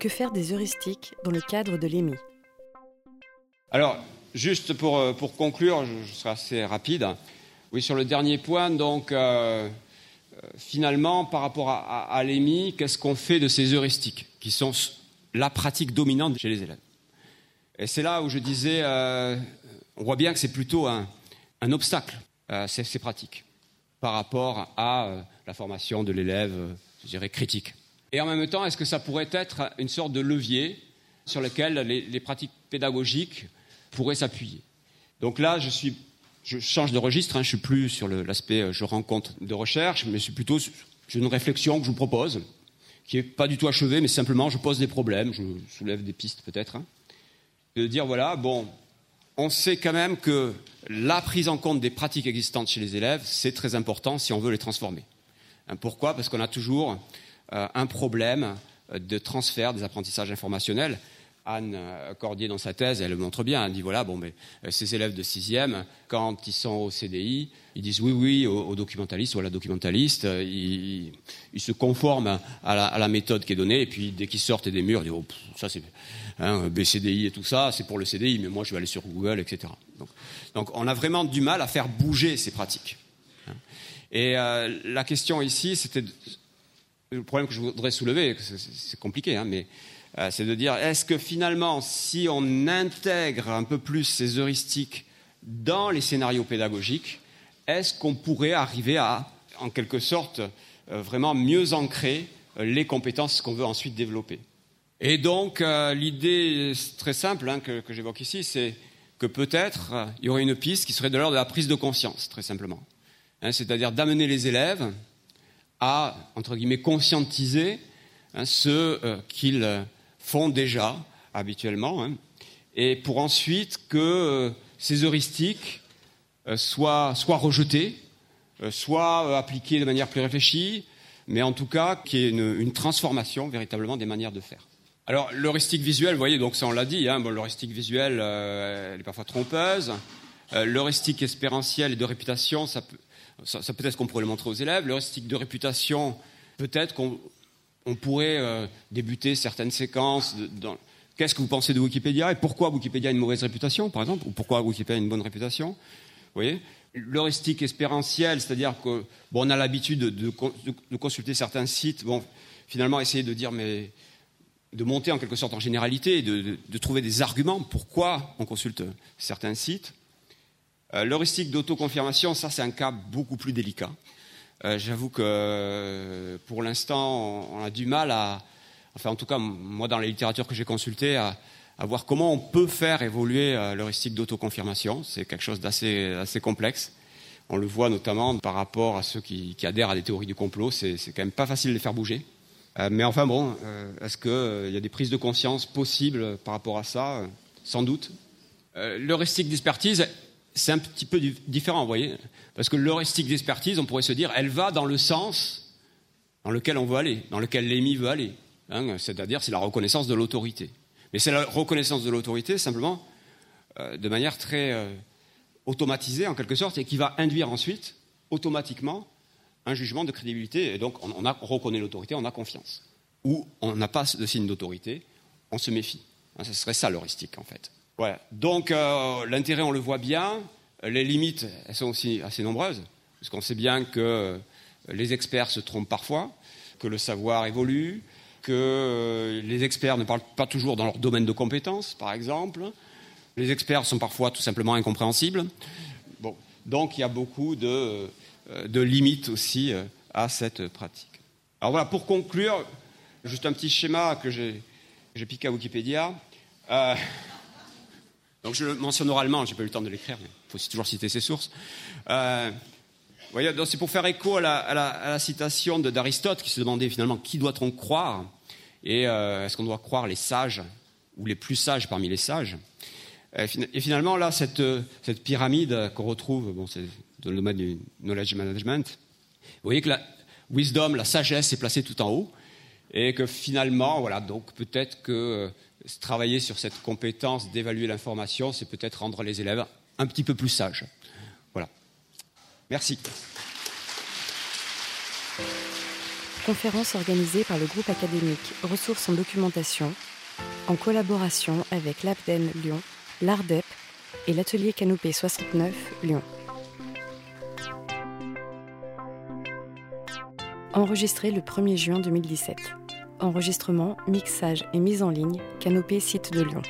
Que faire des heuristiques dans le cadre de l'EMI Alors, juste pour, euh, pour conclure, je, serai assez rapide. Oui, sur le dernier point, donc, euh, euh, finalement, par rapport à, l'EMI, qu'est-ce qu'on fait de ces heuristiques, qui sont la pratique dominante chez les élèves? Et c'est là où je disais, on voit bien que c'est plutôt un, obstacle, ces, ces, pratiques, par rapport à la formation de l'élève, je dirais, critique. Et en même temps, est-ce que ça pourrait être une sorte de levier sur lequel les, pratiques pédagogiques pourraient s'appuyer? Donc là, je, change de registre, hein, je suis plus sur l'aspect euh, je rends compte de recherche, mais suis plutôt une réflexion que je vous propose, qui n'est pas du tout achevée, mais simplement je pose des problèmes, je soulève des pistes peut-être. Hein, de dire voilà, bon, on sait quand même que la prise en compte des pratiques existantes chez les élèves, c'est très important si on veut les transformer. Hein, pourquoi? Parce qu'on a toujours un problème de transfert des apprentissages informationnels. Anne euh, Cordier, dans sa thèse, elle le montre bien. Elle dit voilà, bon, mais euh, ces élèves de sixième, quand ils sont au CDI, ils disent oui, oui au, documentaliste ou à la documentaliste. Ils, se conforment à la, méthode qui est donnée. Et puis, dès qu'ils sortent des murs, ils disent oh, ça c'est hein, BCDI et tout ça, c'est pour le CDI, mais moi je vais aller sur Google, etc. Donc on a vraiment du mal à faire bouger ces pratiques. Et la question ici, c'était le problème que je voudrais soulever, c'est compliqué, hein, mais euh, c'est de dire est-ce que finalement, si on intègre un peu plus ces heuristiques dans les scénarios pédagogiques, est-ce qu'on pourrait arriver à, en quelque sorte, euh, vraiment mieux ancrer euh, les compétences qu'on veut ensuite développer? Et donc, l'idée très simple hein, que, que j'évoque ici, c'est que peut-être il y aurait une piste qui serait de l'ordre de la prise de conscience, très simplement. Hein, c'est-à-dire d'amener les élèves à, entre guillemets, conscientiser hein, ce euh, qu'ils font déjà habituellement, hein, et pour ensuite que euh, ces heuristiques euh, soient, soient rejetées, soit appliquées de manière plus réfléchie, mais en tout cas qu'il y ait une, une, transformation véritablement des manières de faire. Alors l'heuristique visuelle, vous voyez, donc ça on l'a dit, hein, bon, l'heuristique visuelle, elle est parfois trompeuse. l'heuristique espérentielle et de réputation, ça peut, ça, peut-être qu'on pourrait le montrer aux élèves. L'heuristique de réputation, peut-être qu'on pourrait euh, débuter certaines séquences. Qu'est-ce que vous pensez de Wikipédia et pourquoi Wikipédia a une mauvaise réputation, par exemple, ou pourquoi Wikipédia a une bonne réputation Vous voyez L'heuristique espérentielle, c'est-à-dire qu'on bon, a l'habitude de, consulter certains sites. Bon, finalement, essayer de dire, mais de monter en quelque sorte en généralité, de, de trouver des arguments pourquoi on consulte certains sites. Euh, l'heuristique d'autoconfirmation, ça c'est un cas beaucoup plus délicat. Euh, j'avoue que pour l'instant, on a du mal à, enfin en tout cas moi dans la littérature que j'ai consultée, à, voir comment on peut faire évoluer euh, l'heuristique d'autoconfirmation. C'est quelque chose d'assez assez complexe. On le voit notamment par rapport à ceux qui, adhèrent à des théories du complot. C'est quand même pas facile de les faire bouger. mais enfin bon, est-ce qu'il y a des prises de conscience possibles par rapport à ça? Sans doute. L'heuristique d'expertise, c'est un petit peu différent, vous voyez Parce que l'heuristique d'expertise, on pourrait se dire, elle va dans le sens dans lequel on veut aller, dans lequel l'EMI veut aller. Hein, c'est-à-dire, c'est la reconnaissance de l'autorité. Mais c'est la reconnaissance de l'autorité, simplement, euh, de manière très euh, automatisée, en quelque sorte, et qui va induire ensuite, automatiquement, un jugement de crédibilité. Et donc, on, a, reconnaît l'autorité, on a confiance. Ou on n'a pas de signe d'autorité, on se méfie. Hein, ce serait ça l'heuristique, en fait. Donc euh, l'intérêt, on le voit bien. Les limites, elles sont aussi assez nombreuses, parce qu'on sait bien que euh, les experts se trompent parfois, que le savoir évolue, que euh, les experts ne parlent pas toujours dans leur domaine de compétences, par exemple. Les experts sont parfois tout simplement incompréhensibles. Donc il y a beaucoup de, limites aussi à cette pratique. Alors voilà, pour conclure, juste un petit schéma que j'ai piqué à Wikipédia. Donc je le mentionne oralement, j'ai pas eu le temps de l'écrire, mais il faut toujours citer ses sources. Euh, c'est pour faire écho à la, citation d'Aristote qui se demandait finalement qui doit-on croire? Et euh, est-ce qu'on doit croire les sages ou les plus sages parmi les sages? Et finalement là, cette, pyramide qu'on retrouve, c'est dans le domaine du knowledge management. Vous voyez que la wisdom, la sagesse, est placée tout en haut et que finalement, voilà, donc peut-être que travailler sur cette compétence d'évaluer l'information, c'est peut-être rendre les élèves un petit peu plus sages. Voilà. Merci. conférence organisée par le groupe académique Ressources en documentation, en collaboration avec l'APDEN Lyon, l'ARDEP et l'atelier Canopée 69 Lyon. Enregistré le 1er juin 2017. Enregistrement, mixage et mise en ligne, Canopée Site de Lyon.